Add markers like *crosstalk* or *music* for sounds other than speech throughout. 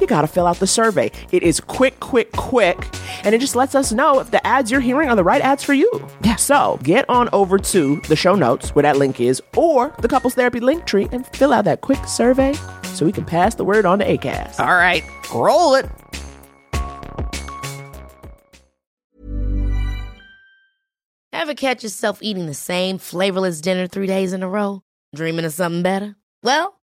you got to fill out the survey. It is quick, quick, quick. And it just lets us know if the ads you're hearing are the right ads for you. Yeah. So get on over to the show notes where that link is or the couples therapy link tree and fill out that quick survey so we can pass the word on to ACAST. All right, roll it. Ever catch yourself eating the same flavorless dinner three days in a row? Dreaming of something better? Well,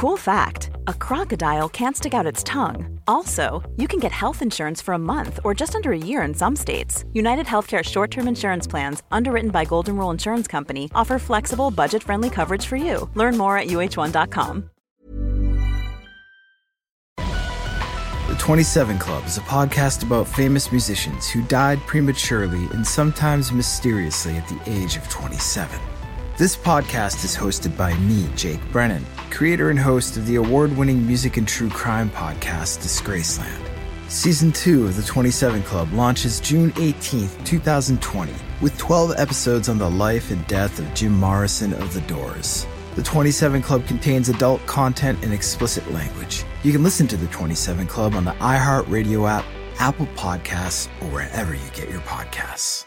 Cool fact a crocodile can't stick out its tongue. Also, you can get health insurance for a month or just under a year in some states. United Healthcare short term insurance plans, underwritten by Golden Rule Insurance Company, offer flexible, budget friendly coverage for you. Learn more at uh1.com. The 27 Club is a podcast about famous musicians who died prematurely and sometimes mysteriously at the age of 27. This podcast is hosted by me, Jake Brennan, creator and host of the award winning music and true crime podcast, Disgraceland. Season 2 of The 27 Club launches June 18th, 2020, with 12 episodes on the life and death of Jim Morrison of The Doors. The 27 Club contains adult content and explicit language. You can listen to The 27 Club on the iHeartRadio app, Apple Podcasts, or wherever you get your podcasts.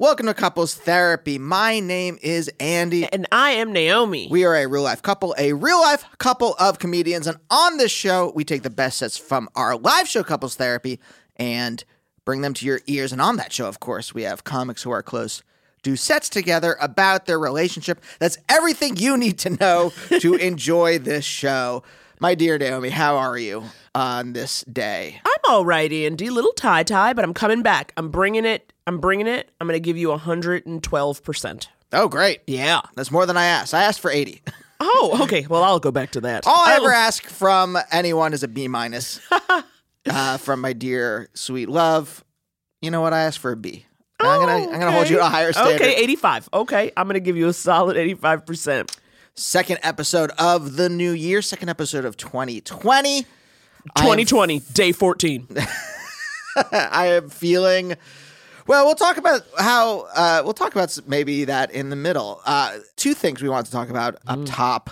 Welcome to Couples Therapy. My name is Andy. And I am Naomi. We are a real life couple, a real life couple of comedians. And on this show, we take the best sets from our live show, Couples Therapy, and bring them to your ears. And on that show, of course, we have comics who are close, do sets together about their relationship. That's everything you need to know to *laughs* enjoy this show. My dear Naomi, how are you on this day? All right, Andy. Little tie tie, but I'm coming back. I'm bringing it. I'm bringing it. I'm going to give you 112%. Oh, great. Yeah. That's more than I asked. I asked for 80. *laughs* Oh, okay. Well, I'll go back to that. All I Oh, ever ask from anyone is a B minus. *laughs* uh, from my dear sweet love. You know what? I asked for a B. And I'm gonna I'm gonna hold you to a higher standard. Oh, Okay, 85. Okay, I'm going to give you a solid 85%. Second episode of the new year. Second episode of 2020. 2020, day 14. *laughs* I am feeling. Well, we'll talk about how uh, we'll talk about maybe that in the middle. Uh, two things we want to talk about up top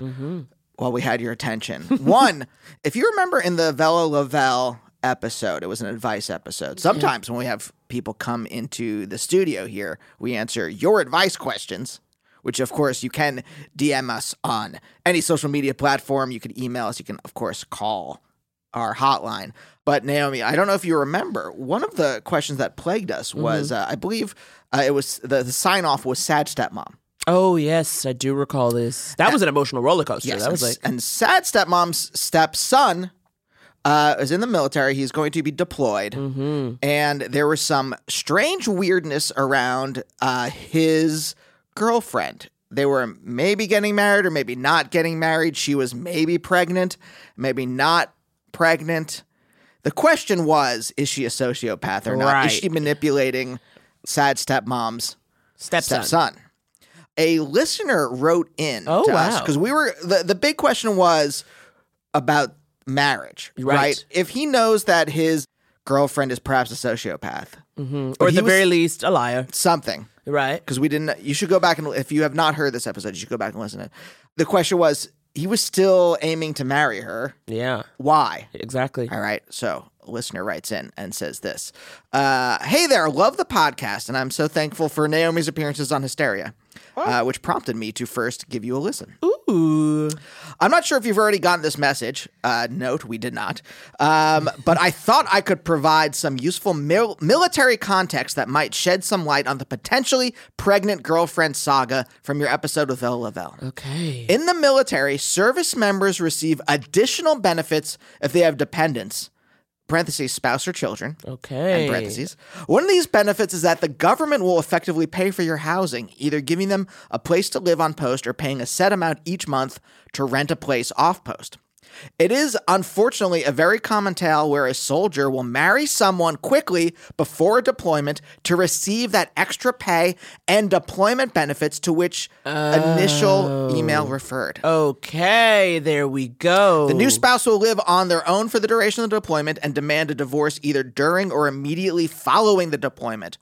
while we had your attention. *laughs* One, if you remember in the Velo Lavelle episode, it was an advice episode. Sometimes when we have people come into the studio here, we answer your advice questions. Which, of course, you can DM us on any social media platform. You can email us. You can, of course, call our hotline. But Naomi, I don't know if you remember, one of the questions that plagued us was, uh, I believe, uh, it was the, the sign off was sad stepmom. Oh, yes, I do recall this. That was an emotional roller coaster. Yes, that was and, like, and sad stepmom's stepson uh, is in the military. He's going to be deployed, Mm-hmm. and there was some strange weirdness around uh, his girlfriend they were maybe getting married or maybe not getting married. She was maybe pregnant, maybe not pregnant. The question was, is she a sociopath or not? Right. Is she manipulating sad stepmom's Stepson. stepson? A listener wrote in Oh, to us wow. because we were the, the big question was about marriage, Right. right. If he knows that his girlfriend is perhaps a sociopath, mm-hmm. Or at the very least, a liar. something, Right. because we didn't. You should go back and if you have not heard this episode, you should go back and listen to it. The question was, he was still aiming to marry her. Yeah. Why? Exactly. All right. So a listener writes in and says this uh, Hey there, love the podcast, and I'm so thankful for Naomi's appearances on Hysteria, uh, which prompted me to first give you a listen. Ooh. I'm not sure if you've already gotten this message. Uh, note, we did not. Um, but I thought I could provide some useful mil- military context that might shed some light on the potentially pregnant girlfriend saga from your episode with Ella Lavelle. Okay. In the military, service members receive additional benefits if they have dependents. Parentheses, spouse or children. Okay. And parentheses. One of these benefits is that the government will effectively pay for your housing, either giving them a place to live on post or paying a set amount each month to rent a place off post. It is unfortunately a very common tale where a soldier will marry someone quickly before deployment to receive that extra pay and deployment benefits to which initial oh. email referred. Okay. There we go. The new spouse will live on their own for the duration of the deployment and demand a divorce either during or immediately following the deployment.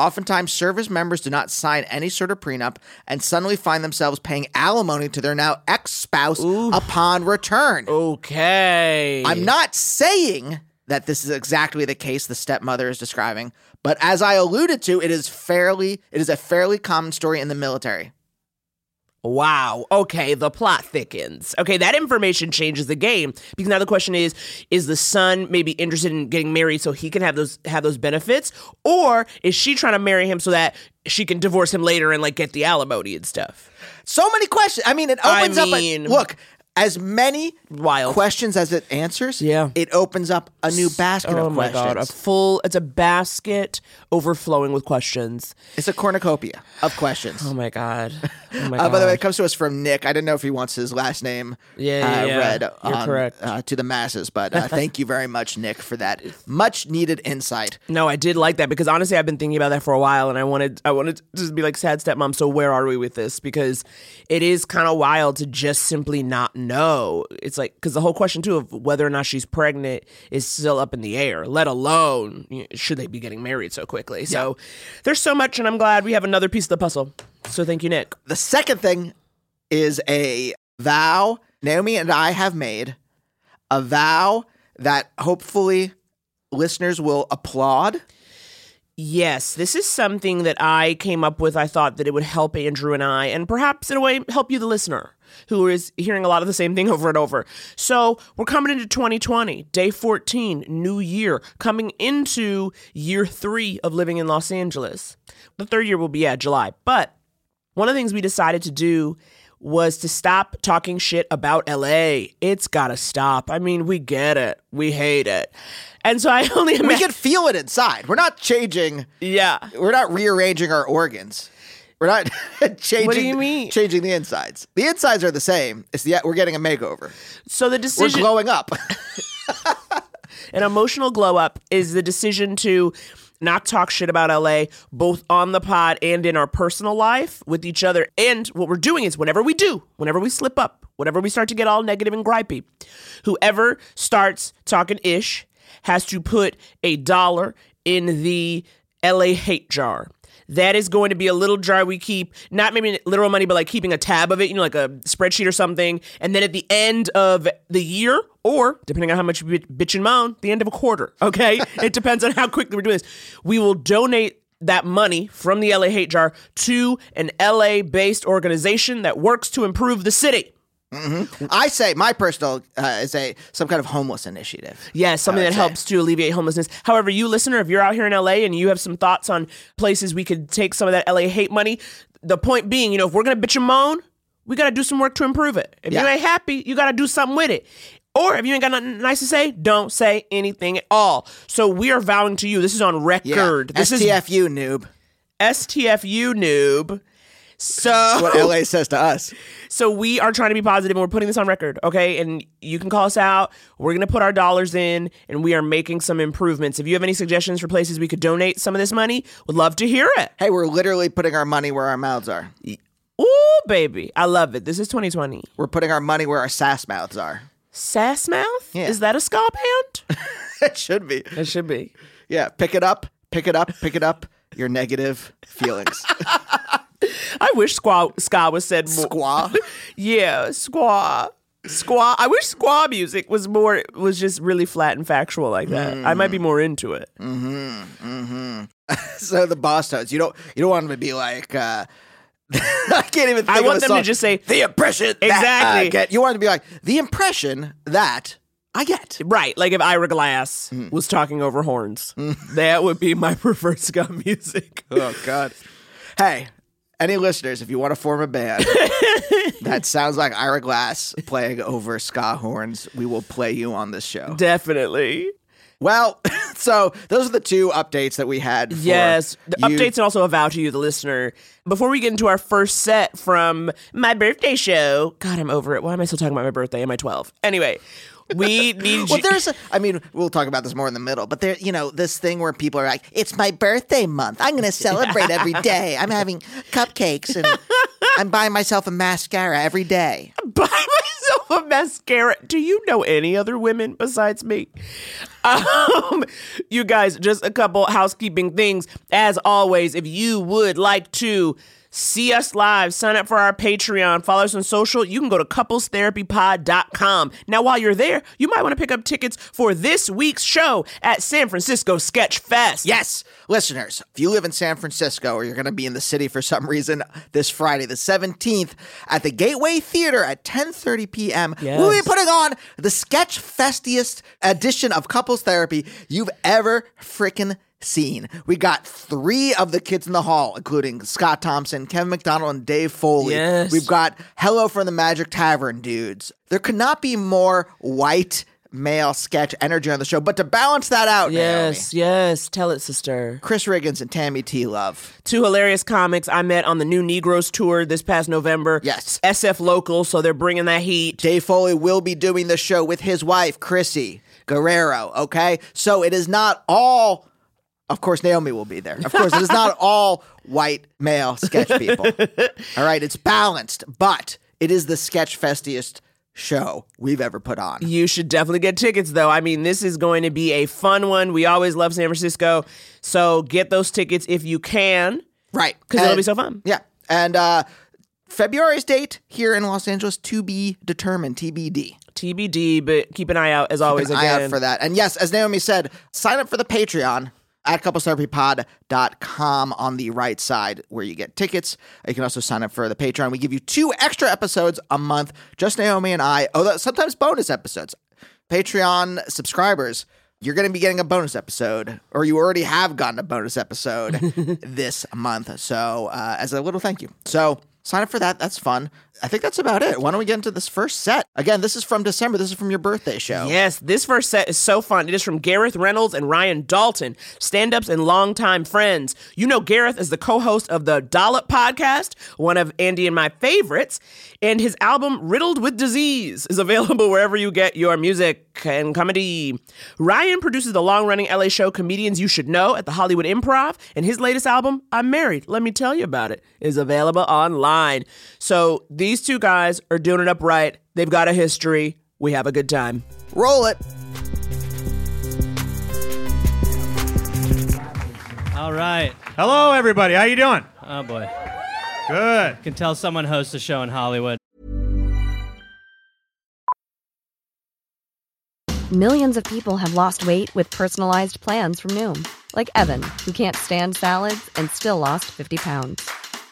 Oftentimes, service members do not sign any sort of prenup and suddenly find themselves paying alimony to their now ex spouse upon return. Okay. I'm not saying that this is exactly the case the stepmother is describing, but as I alluded to, it is fairly it is a fairly common story in the military. Wow. Okay, the plot thickens. Okay, that information changes the game because now the question is is the son maybe interested in getting married so he can have those have those benefits or is she trying to marry him so that she can divorce him later and like get the alimony and stuff? So many questions. I mean, it I opens up. mean- A, look, as many Wild. questions as it answers. Yeah. it opens up a new basket Oh of my questions. god, a full it's a basket overflowing with questions. it's a cornucopia of questions. Oh my god. *laughs* Oh my Uh, by the way, it comes to us from Nick. I didn't know if he wants his last name Yeah, uh, yeah, yeah. read You're on, correct. Uh, to the masses, but uh, thank you very much, Nick, for that much needed insight. No, I did like that because honestly, I've been thinking about that for a while, and I wanted, I wanted to be like, "Sad stepmom." So where are we with this? Because it is kind of wild to just simply not know. It's like because the whole question too of whether or not she's pregnant is still up in the air. Let alone you know, should they be getting married so quickly. So there's so much, and I'm glad we have another piece of the puzzle. So thank you, Nick. The second thing is a vow Naomi and I have made, a vow that hopefully listeners will applaud. Yes, this is something that I came up with. I thought that it would help Andrew and I, and perhaps in a way help you, the listener, who is hearing a lot of the same thing over and over. So we're coming into 2020, day 14, new year, coming into year three of living in Los Angeles. The third year will be, yeah, July. But one of the things we decided to do was to stop talking shit about LA. It's gotta stop. I mean, we get it. We hate it. And so I *laughs* only We can feel it inside. We're not changing. yeah. We're not rearranging our organs. We're not *laughs* changing. What do you mean? Changing the insides. The insides are the same. It's the we're getting a makeover. So the decision. We're glowing up. *laughs* An emotional glow up is the decision to not talk shit about LA, both on the pod and in our personal life with each other. And what we're doing is whenever we do, whenever we slip up, whenever we start to get all negative and gripey, whoever starts talking ish has to put a dollar in the LA hate jar. That is going to be a little jar we keep, not maybe literal money, but like keeping a tab of it, you know, like a spreadsheet or something. And then at the end of the year, or depending on how much you bit- bitch and moan, the end of a quarter, *laughs* okay? it depends on how quickly we're doing this. We will donate that money from the LA Hate Jar to an LA based organization that works to improve the city. I say my personal uh, is a some kind of homeless initiative. Yes, something that say. helps to alleviate homelessness. However, you listener, if you're out here in LA and you have some thoughts on places we could take some of that LA hate money, the point being, you know, if we're gonna bitch and moan, we gotta do some work to improve it. If you ain't happy, you gotta do something with it. Or if you ain't got nothing nice to say, don't say anything at all. So we are vowing to you. This is on Yeah. record. This is STFU noob. STFU noob. So what LA *laughs* says to us. So we are trying to be positive and we're putting this on record, okay? And you can call us out. We're going to put our dollars in and we are making some improvements. If you have any suggestions for places we could donate some of this money, would love to hear it. Hey, we're literally putting our money where our mouths are. Ooh, baby. I love it. This is 2020. We're putting our money where our sass mouths are. Sass Mouth? Yeah. Is that a ska band? *laughs* it should be. it should be. Yeah, pick it up, pick it up, pick it up. Your negative feelings. *laughs* I wish squaw ska was said more. Squaw. *laughs* Yeah, squaw. Squaw. I wish squaw music was more was just really flat and factual like that. I might be more into it. Mm-hmm. Mm-hmm. *laughs* so the Bosstones. You don't you don't want them to be like uh *laughs* I can't even think I want them to just say the impression that Exactly. I get. You want to be like the impression that I get. Right, like if Ira Glass Mm. was talking over horns, that would be my preferred ska music. Oh God. Hey, any listeners, if you want to form a band *laughs* that sounds like Ira Glass playing over ska horns, we will play you on this show. Definitely. Well, *laughs* so those are the two updates that we had. For Yes, updates and also a vow to you, the listener. Before we get into our first set from my birthday show, God, I'm over it. Why am I still talking about my birthday? Am I 12? Anyway, we need Well, there's, a, I mean, we'll talk about this more in the middle, but there, you know, this thing where people are like, it's my birthday month. I'm going *laughs* to celebrate every day. I'm having cupcakes and I'm buying myself a mascara every day. *laughs* buy myself a mascara. Do you know any other women besides me? Um, you guys, just a couple housekeeping things. As always, if you would like to see us live, sign up for our Patreon, follow us on social, you can go to couplestherapypod.com. Now, while you're there, you might want to pick up tickets for this week's show at San Francisco Sketch Fest. Yes, listeners, if you live in San Francisco or you're going to be in the city for some reason this Friday, the 17th, at the Gateway Theater at 10:30 p.m., we'll be putting on the sketch festiest edition of Couples Therapy you've ever freaking seen. We got three of the kids in the hall, including Scott Thompson, Kevin McDonald, and Dave Foley. Yes. We've got Hello from the Magic Tavern dudes. There could not be more white male sketch energy on the show, but to balance that out, Naomi, Yes, yes. Tell it, sister. Chris Riggins and Tammy T. Love. two hilarious comics I met on the new Negroes tour this past November. Yes. SF local, so they're bringing that heat. Dave Foley will be doing the show with his wife, Crissy Guerrero. Okay. So it is not all, of course, Naomi will be there. Of course, it is not *laughs* all white male sketch people. all right. It's balanced, but it is the sketch festiest show we've ever put on. You should definitely get tickets, though. I mean, this is going to be a fun one. We always love San Francisco, so get those tickets if you can. Right. Because it'll be so fun. Yeah. And uh, February's date here in Los Angeles to be determined, TBD. TBD, but keep an eye out as always. Keep an eye out for that. And yes, as Naomi said, sign up for the Patreon at couplestherapypod.com on the right side where you get tickets. You can also sign up for the Patreon. We give you two extra episodes a month, just Naomi and I. Oh, sometimes bonus episodes. Patreon subscribers, you're going to be getting a bonus episode, or you already have gotten a bonus episode *laughs* this month. So, uh, as a little thank you. So, sign up for that. That's fun. I think that's about it. Why don't we get into this first set? Again, this is from December. This is from your birthday show. Yes, this first set is so fun. It is from Gareth Reynolds and Ryan Dalton, stand ups and longtime friends. You know Gareth as the co host of the Dollop podcast, one of Andy and my favorites, and his album Riddled with Disease is *laughs* available wherever you get your music and comedy. Ryan produces the long running LA show Comedians You Should Know at the Hollywood Improv, and his latest album, I'm Married, Let Me Tell You About It, is available online. So these two guys are doing it up right. They've got a history. We have a good time. Roll it. All right. Hello, everybody. How you doing? Oh boy. Good. Can tell someone hosts a show in Hollywood. Millions of people have lost weight with personalized plans from Noom, like Evan, who can't stand salads and still lost 50 pounds.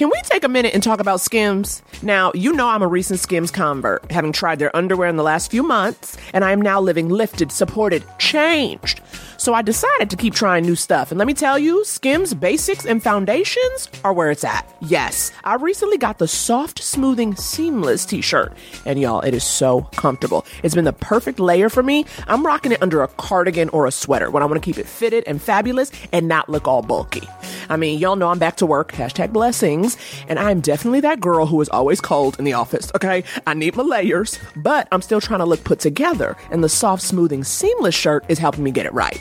Can we take a minute and talk about Skims? Now, you know I'm a recent Skims convert, having tried their underwear in the last few months, and I am now living lifted, supported, changed. So I decided to keep trying new stuff. And let me tell you, Skims basics and foundations are where it's at. Yes, I recently got the soft, smoothing, seamless t shirt. And y'all, it is so comfortable. It's been the perfect layer for me. I'm rocking it under a cardigan or a sweater when I want to keep it fitted and fabulous and not look all bulky. I mean, y'all know I'm back to work, hashtag blessings, and I'm definitely that girl who is always cold in the office, okay? I need my layers, but I'm still trying to look put together, and the soft, smoothing, seamless shirt is helping me get it right.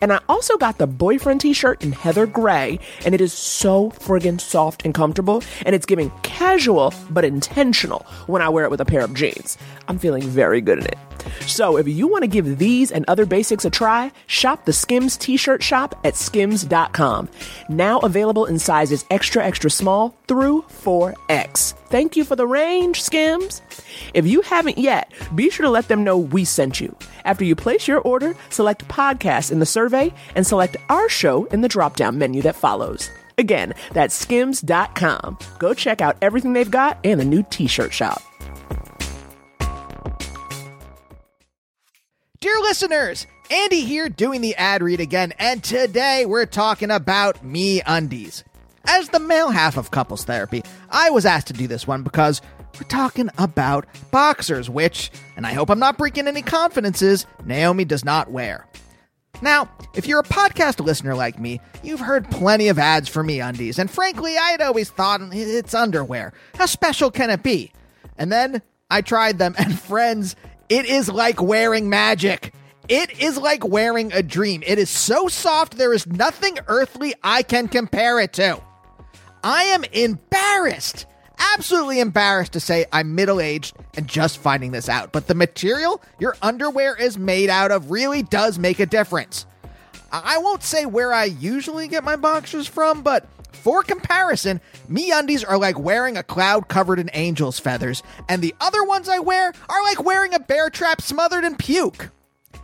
And I also got the boyfriend t shirt in Heather Gray, and it is so friggin' soft and comfortable, and it's giving casual but intentional when I wear it with a pair of jeans. I'm feeling very good in it. So if you want to give these and other basics a try, shop the Skims t shirt shop at skims.com. Now available in sizes extra, extra small through 4X. Thank you for the range, Skims. If you haven't yet, be sure to let them know we sent you. After you place your order, select podcast in the survey and select our show in the drop down menu that follows. Again, that's skims.com. Go check out everything they've got and the new t shirt shop. Dear listeners, Andy here doing the ad read again, and today we're talking about me undies. As the male half of couples therapy, I was asked to do this one because we're talking about boxers, which, and I hope I'm not breaking any confidences, Naomi does not wear. Now, if you're a podcast listener like me, you've heard plenty of ads for me undies, and frankly, I had always thought it's underwear. How special can it be? And then I tried them, and *laughs* friends, it is like wearing magic. It is like wearing a dream. It is so soft, there is nothing earthly I can compare it to. I am embarrassed, absolutely embarrassed to say I'm middle aged and just finding this out. But the material your underwear is made out of really does make a difference. I won't say where I usually get my boxers from, but for comparison, me undies are like wearing a cloud covered in angel's feathers, and the other ones I wear are like wearing a bear trap smothered in puke.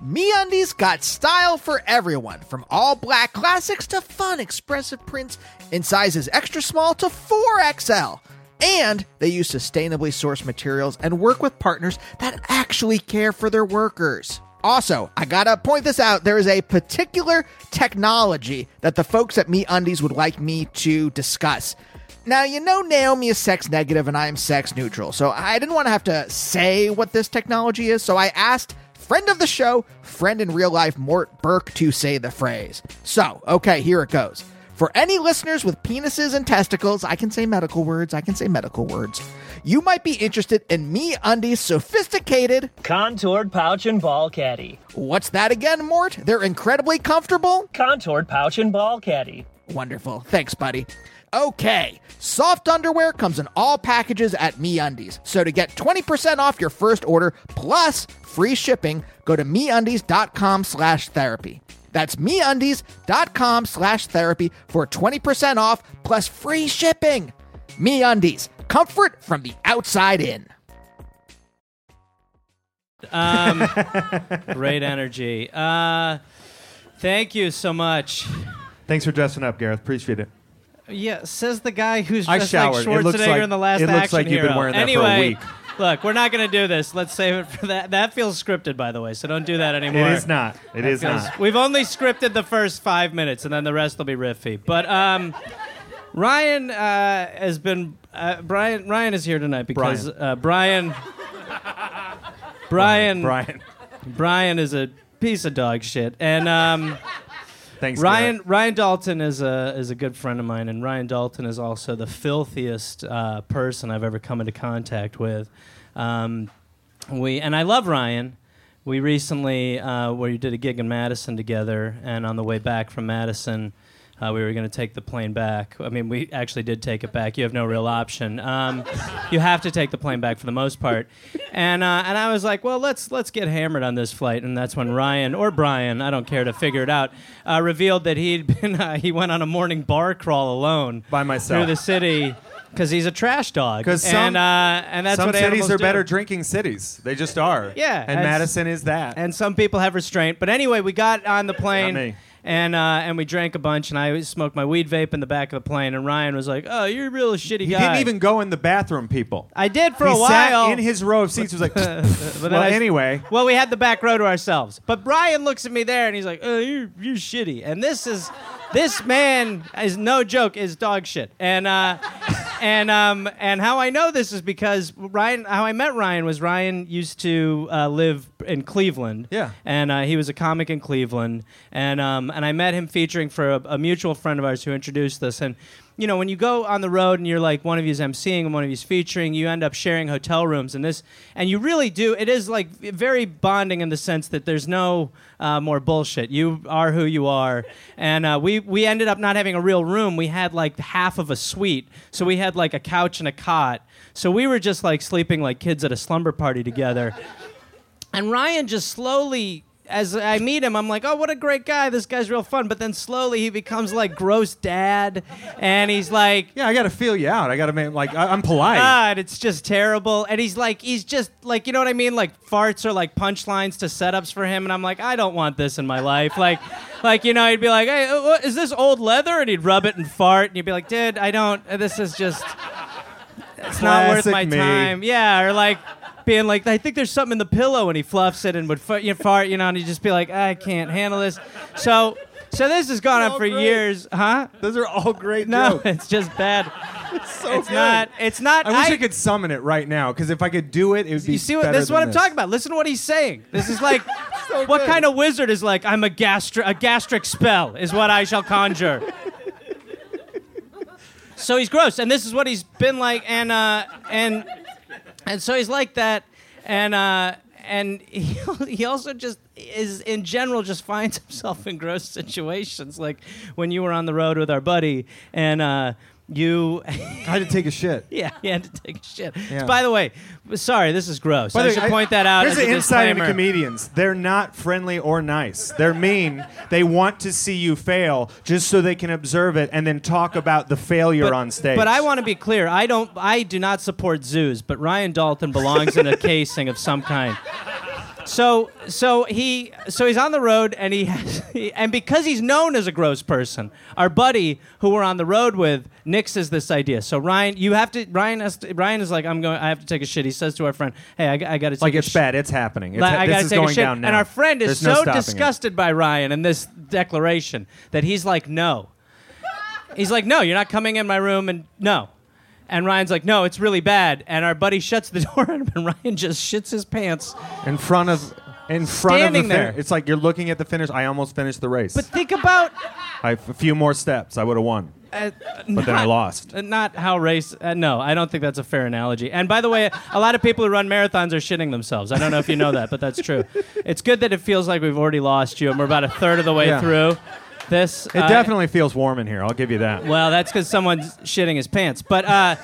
Me undies got style for everyone, from all black classics to fun expressive prints in sizes extra small to 4XL. And they use sustainably sourced materials and work with partners that actually care for their workers. Also, I gotta point this out there is a particular technology that the folks at Me Undies would like me to discuss. Now, you know Naomi is sex negative and I am sex neutral, so I didn't want to have to say what this technology is, so I asked friend of the show, friend in real life, Mort Burke, to say the phrase. So, okay, here it goes. For any listeners with penises and testicles, I can say medical words, I can say medical words. You might be interested in Me Undies sophisticated contoured pouch and ball caddy. What's that again, Mort? They're incredibly comfortable? Contoured pouch and ball caddy. Wonderful. Thanks, buddy. Okay, soft underwear comes in all packages at MeUndies. So to get 20% off your first order plus free shipping, go to MeUndies.com slash therapy. That's MeUndies.com slash therapy for 20% off plus free shipping. MeUndies, comfort from the outside in. Um, *laughs* great energy. Uh, thank you so much. Thanks for dressing up, Gareth. Appreciate it. Yeah, says the guy who's I dressed showered. like It looks Schwarzenegger like- in the last it looks action like you've been hero. wearing that for a anyway, week. look, we're not going to do this. Let's save it for that. That feels scripted, by the way, so don't do that anymore. It is not. It is not. We've only scripted the first five minutes, and then the rest will be riffy. But um, Ryan uh, has been uh, Brian. Ryan is here tonight because Brian. Uh, Brian. Brian. Brian. Brian is a piece of dog shit, and um, Thanks, Ryan Gareth. Ryan Dalton is a is a good friend of mine, and Ryan Dalton is also the filthiest uh, person I've ever come into contact with. Um, we and I love Ryan. We recently uh, we did a gig in Madison together, and on the way back from Madison. Uh, we were going to take the plane back. I mean, we actually did take it back. You have no real option. Um, you have to take the plane back for the most part. And uh, and I was like, well, let's let's get hammered on this flight. And that's when Ryan or Brian, I don't care to figure it out, uh, revealed that he'd *laughs* been uh, he went on a morning bar crawl alone by myself through the city because he's a trash dog. Because some, and uh, and that's some what cities are do. better drinking cities. They just are. Yeah, And Madison is that. And some people have restraint. But anyway, we got on the plane. And uh, and we drank a bunch, and I smoked my weed vape in the back of the plane. And Ryan was like, "Oh, you're a real shitty He guy." He didn't even go in the bathroom, people. I did for he a sat while. in his row of seats. Was like, *laughs* But well, I- anyway. Well, we had the back row to ourselves. But Brian looks at me there and he's like, "Oh, you're you're shitty." And this is this man is no joke is dog shit. And uh and um and how I know this is because Ryan how I met Ryan was Ryan used to uh, live in Cleveland. Yeah. And uh, he was a comic in Cleveland and um and I met him featuring for a, a mutual friend of ours who introduced us and you know, when you go on the road and you're like one of you's emceeing and one of you's featuring, you end up sharing hotel rooms and this, and you really do. It is like very bonding in the sense that there's no uh, more bullshit. You are who you are, and uh, we we ended up not having a real room. We had like half of a suite, so we had like a couch and a cot. So we were just like sleeping like kids at a slumber party together. And Ryan just slowly, as I meet him, I'm like, oh, what a great guy. This guy's real fun. But then slowly he becomes like gross dad. And he's like, Yeah, I got to feel you out. I got to make like I, I'm polite. God, it's just terrible. And he's like, he's just like, you know what I mean? Like farts are like punchlines to setups for him. And I'm like, I don't want this in my life. Like, like you know, he'd be like, hey, uh, what, is this old leather? And he'd rub it and fart. And you'd be like, dude, I don't. This is just. It's not worth my me. time. Yeah, or like being like, I think there's something in the pillow, and he fluffs it and would f- you know, fart, you know, and he'd just be like, I can't handle this. So, so this has gone on for great. years, huh? Those are all great No, jokes. it's just bad. *laughs* It's, so it's good. not. It's not. I wish I, could summon it right now because if I could do it, it would be. You see what? This is what I'm talking about. Listen to what he's saying. This is like, *laughs* what good. kind of wizard is like? I'm a gastri- a gastric spell is what I shall conjure. *laughs* so he's gross, and this is what he's been like, and uh, and and so he's like that, and uh, and *laughs* he he also just is in general just finds himself in gross situations, like when you were on the road with our buddy, and uh, you. I had to take a shit. *laughs* Yeah, he had to take a shit. Yeah. By the way, sorry, this is gross. By I way, should point that out. Here's as the a insight into comedians. They're not friendly or nice. They're mean. They want to see you fail just so they can observe it and then talk about the failure But, on stage. but I want to be clear. I don't. I do not support zoos. But Ryan Dalton belongs in a casing of some kind. So so he so he's on the road and he, has, he *laughs* and because he's known as a gross person, our buddy who we're on the road with nixes this idea. So Ryan, you have to Ryan has to, Ryan is like I'm going I have to take a shit. He says to our friend, "Hey, I, got to take like it's sh- bad. It's happening. It's, Like, I this gotta is take going a shit. down now. And our friend is There's no so it. disgusted by Ryan and this declaration that he's like, no. He's like, no, you're not coming in my room and no. And Ryan's like, no, it's really bad. And our buddy shuts the *laughs* door on him and Ryan just shits his pants. in front of in front Standing of the there. finish. It's like you're looking at the finish. I almost finished the race. But think about I, a few more steps, I would have won. uh, But then I not- lost. uh, Not how race. Uh, no, I don't think that's a fair analogy. And by the way, a lot of people who run marathons are shitting themselves. I don't know if you know that, but that's true. It's good that it feels like we've already lost you, and we're about a third of the way Yeah. through. This It uh, definitely feels warm in here. I'll give you that. Well, that's because someone's shitting his pants. But uh,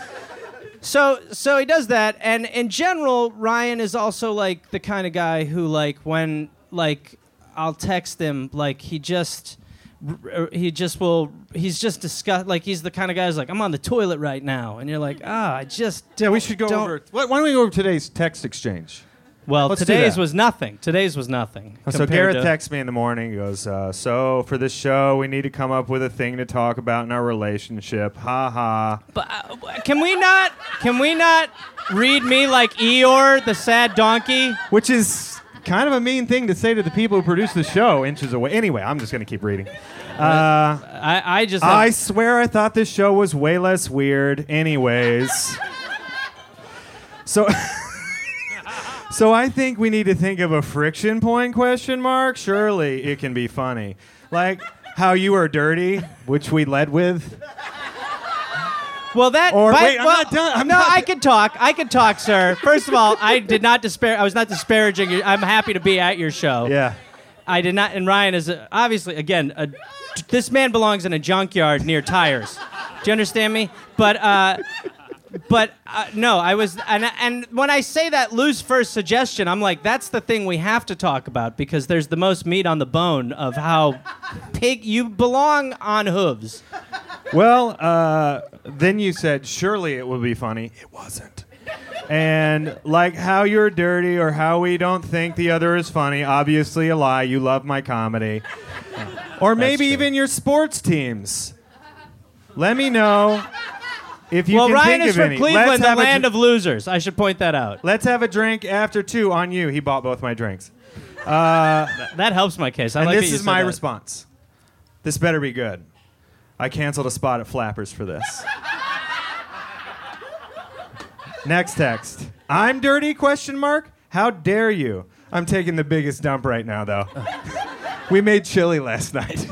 so so he does that, and in general, Ryan is also like the kind of guy who like when like I'll text him like he just. He just will. He's just disgust. Like he's the kind of guy who's like, "I'm on the toilet right now," and you're like, "Ah, I just." Yeah, we should go over. Why don't we go over today's text exchange? Well, Let's today's was nothing. Today's was nothing. So Gareth texts me in the morning. He goes, uh, "So for this show, we need to come up with a thing to talk about in our relationship." Ha ha. But uh, can we not? Can we not read me like Eeyore, the sad donkey? Which is kind of a mean thing to say to the people who produce the show inches away. Anyway, I'm just gonna keep reading. Uh, I, I just. I swear I thought this show was way less weird. Anyways. *laughs* So *laughs* So I think we need to think of a friction point question mark. Surely it can be funny. Like how you are dirty, which we led with. Well, that. Or by- wait, I'm not done. I'm no, not- I can talk. I can talk, sir. First of all, I did not despair. I was not disparaging you. I'm happy to be at your show. Yeah. I did not. And Ryan is a, obviously again. A, this man belongs in a junkyard near tires. Do you understand me? But. uh but uh, no, I was, and, and when I say that Lou's first suggestion, I'm like, that's the thing we have to talk about because there's the most meat on the bone of how pig you belong on hooves. Well, uh, then you said, surely it would be funny. It wasn't. And like how you're dirty or how we don't think the other is funny, obviously a lie. You love my comedy. or maybe even your sports teams. Let me know if you well, can Ryan think is of from any. Cleveland, Let's the have a land dr- of losers. I should point that out. Let's have a drink after two on you. He bought both my drinks. *laughs* That helps my case. I and like this is my that. response. This better be good. I canceled a spot at Flappers for this. *laughs* Next text. I'm dirty? Question mark. How dare you? I'm taking the biggest dump right now, though. *laughs* we made chili last night.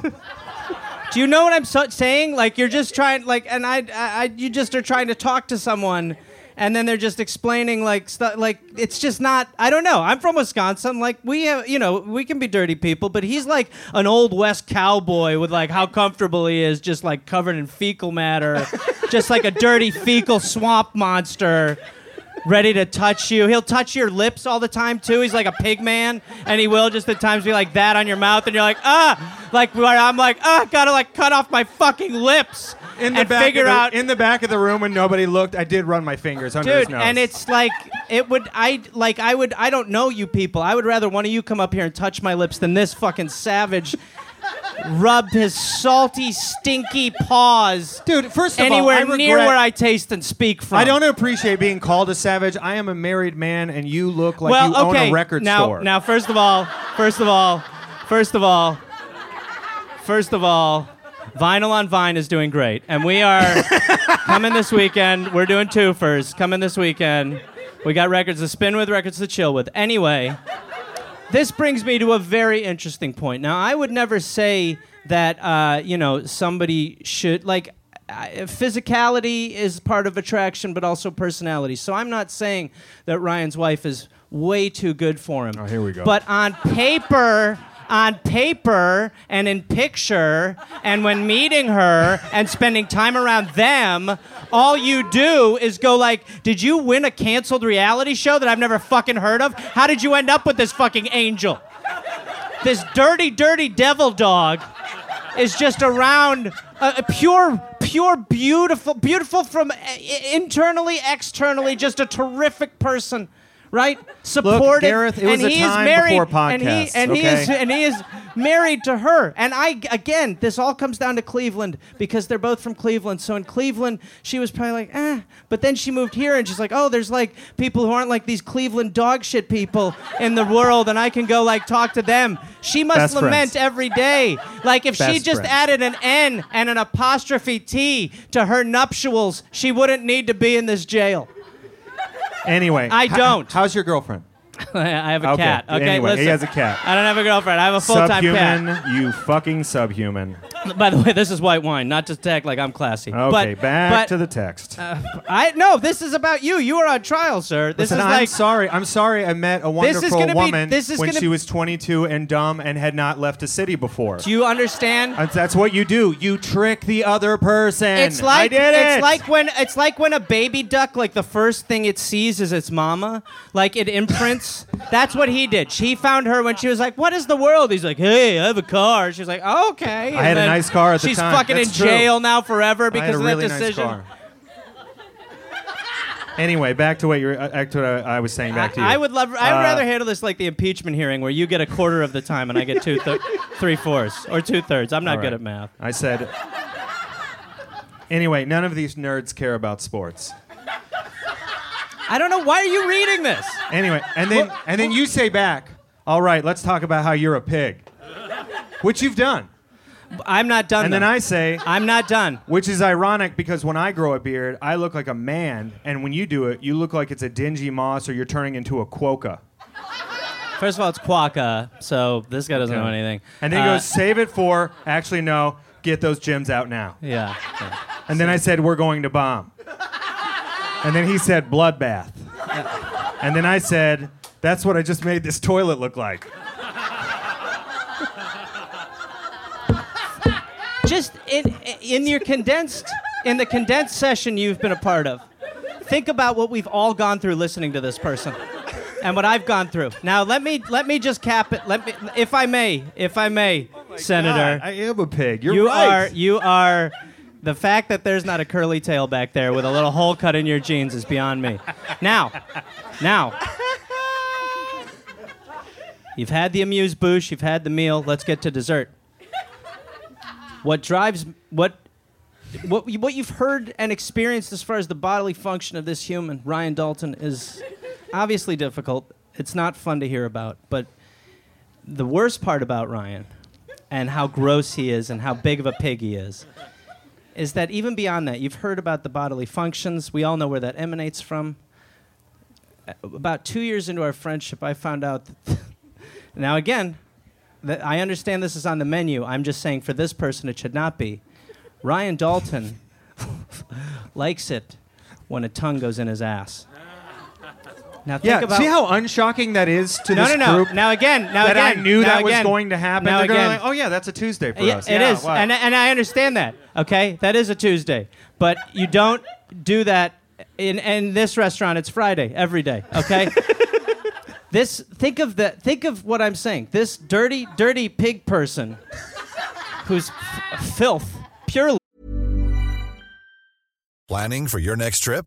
Do you know what I'm so- saying? Like you're just trying, like, and I, I, I, you just are trying to talk to someone, and then they're just explaining like stuff. Like it's just not. I don't know. I'm from Wisconsin. Like we have, you know, we can be dirty people, but he's like an old west cowboy with like how comfortable he is, just like covered in fecal matter, *laughs* just like a dirty fecal swamp monster. Ready to touch you. He'll touch your lips all the time too. He's like a pig man, and he will just at times be like that on your mouth, and you're like, ah, like where I'm like, ah, gotta like cut off my fucking lips In the and back figure of the, out, in the back of the room when nobody looked, I did run my fingers under his dude. nose. And it's like it would, I like, I would, I don't know you people. I would rather one of you come up here and touch my lips than this fucking savage. Rub his salty, stinky paws, dude. First of anywhere all, I near regret- where I taste and speak from. I don't appreciate being called a savage. I am a married man, and you look like well, you okay. own a record now, store. Now, first of all, first of all, first of all, first of all, Vinyl on Vine is doing great, and we are coming this weekend. We're doing twofers coming this weekend. We got records to spin with, records to chill with. Anyway, this brings me to a very interesting point. Now, I would never say that uh, you know somebody should like. uh, Physicality is part of attraction, but also personality. So I'm not saying that Ryan's wife is way too good for him. Oh, here we go. But on paper, on paper and in picture, and when meeting her and spending time around them, all you do is go like, "Did you win a canceled reality show that I've never fucking heard of? How did you end up with this fucking angel? This dirty, dirty devil dog." is just around a, a pure, pure, beautiful, beautiful from uh, i- internally, externally, just a terrific person, right? Supportive. Gareth, it was and a he time is married, before and he podcasts, and he is and he is married to her. And I again, this all comes down to Cleveland because they're both from Cleveland. So in Cleveland, she was probably like, eh. But then she moved here and she's like, oh, there's like people who aren't like these Cleveland dog shit people in the world, and I can go like talk to them. She must Best lament friends. every day. Like if she just friends. added an N and an apostrophe T to her nuptials, she wouldn't need to be in this jail. Anyway, I don't. how's your girlfriend? *laughs* I have a Okay, cat. Okay, anyway, he has a cat. I don't have a girlfriend. I have a full-time subhuman, cat. you fucking subhuman. *laughs* By the way, this is white wine, not just to act like I'm classy. Okay, but, back but, to the text. Uh, I no, this is about you. You are on trial, sir. This Listen, is I'm like sorry. I'm sorry. I met a wonderful gonna be- woman this is when gonna- she was 22 and dumb and had not left a city before. Do you understand? That's, that's what you do. You trick the other person. It's like I did it. it's like when it's like when a baby duck like the first thing it sees is its mama, like it imprints. That's what he did. She found her when she was like, "What is the world?" He's like, "Hey, I have a car." She's like, "Okay." I had a nice car at the she's time. She's fucking That's in true. jail now forever because of really that nice decision. car. Anyway, back to what you were, uh, back to what I, was saying. Back to you. I would love. I would Uh, rather handle this like the impeachment hearing, where you get a quarter of the time and I get two, th- *laughs* three fourths or two thirds. I'm not All good at math. I said. Anyway, none of these nerds care about sports. I don't know why are you reading this. Anyway, and then and then you say back, "All right, let's talk about how you're a pig," which you've done. I'm not done. And then. I say, I'm not done. which is ironic because when I grow a beard, I look like a man, and when you do it, you look like it's a dingy moss or you're turning into a quokka. First of all, it's Quokka, so this guy doesn't Okay. know anything. And then he Uh, goes, "Save it for." Actually, no. Get those gyms out now. Yeah. yeah. And then I said, "We're going to bomb." And then he said, "Bloodbath." And then I said, "That's what I just made this toilet look like." Just in in your condensed in the condensed session you've been a part of. Think about what we've all gone through listening to this person. And what I've gone through. Now let me let me just cap it. Let me if I may, if I may, oh Senator. God, I am a pig. You're you right. are you are the fact that there's not a curly tail back there with a little hole cut in your jeans is beyond me. Now, now. You've had the amuse bouche, you've had the meal, let's get to dessert. what drives what what what you've heard and experienced as far as the bodily function of this human, Ryan Dalton, is obviously difficult. It's not fun to hear about, but the worst part about Ryan and how gross he is and how big of a pig he is is that even beyond that, you've heard about the bodily functions. We all know where that emanates from. About two years into our friendship, I found out that. *laughs* now, again, that I understand this is on the menu. I'm just saying for this person, it should not be. Ryan Dalton *laughs* likes it when a tongue goes in his ass. Now think Yeah, about see how unshocking that is to no, this no, no. group? Now again, now again. that again, I knew now that was going to happen. Now They're again, like, oh yeah, that's a Tuesday for yeah, us. It yeah, is, what? and and I understand that. Okay, that is a Tuesday, but you don't do that in in this restaurant. It's Friday every day. Okay. *laughs* this think of the think of what I'm saying. This dirty, dirty pig person, who's f- filth, pure Planning for your next trip?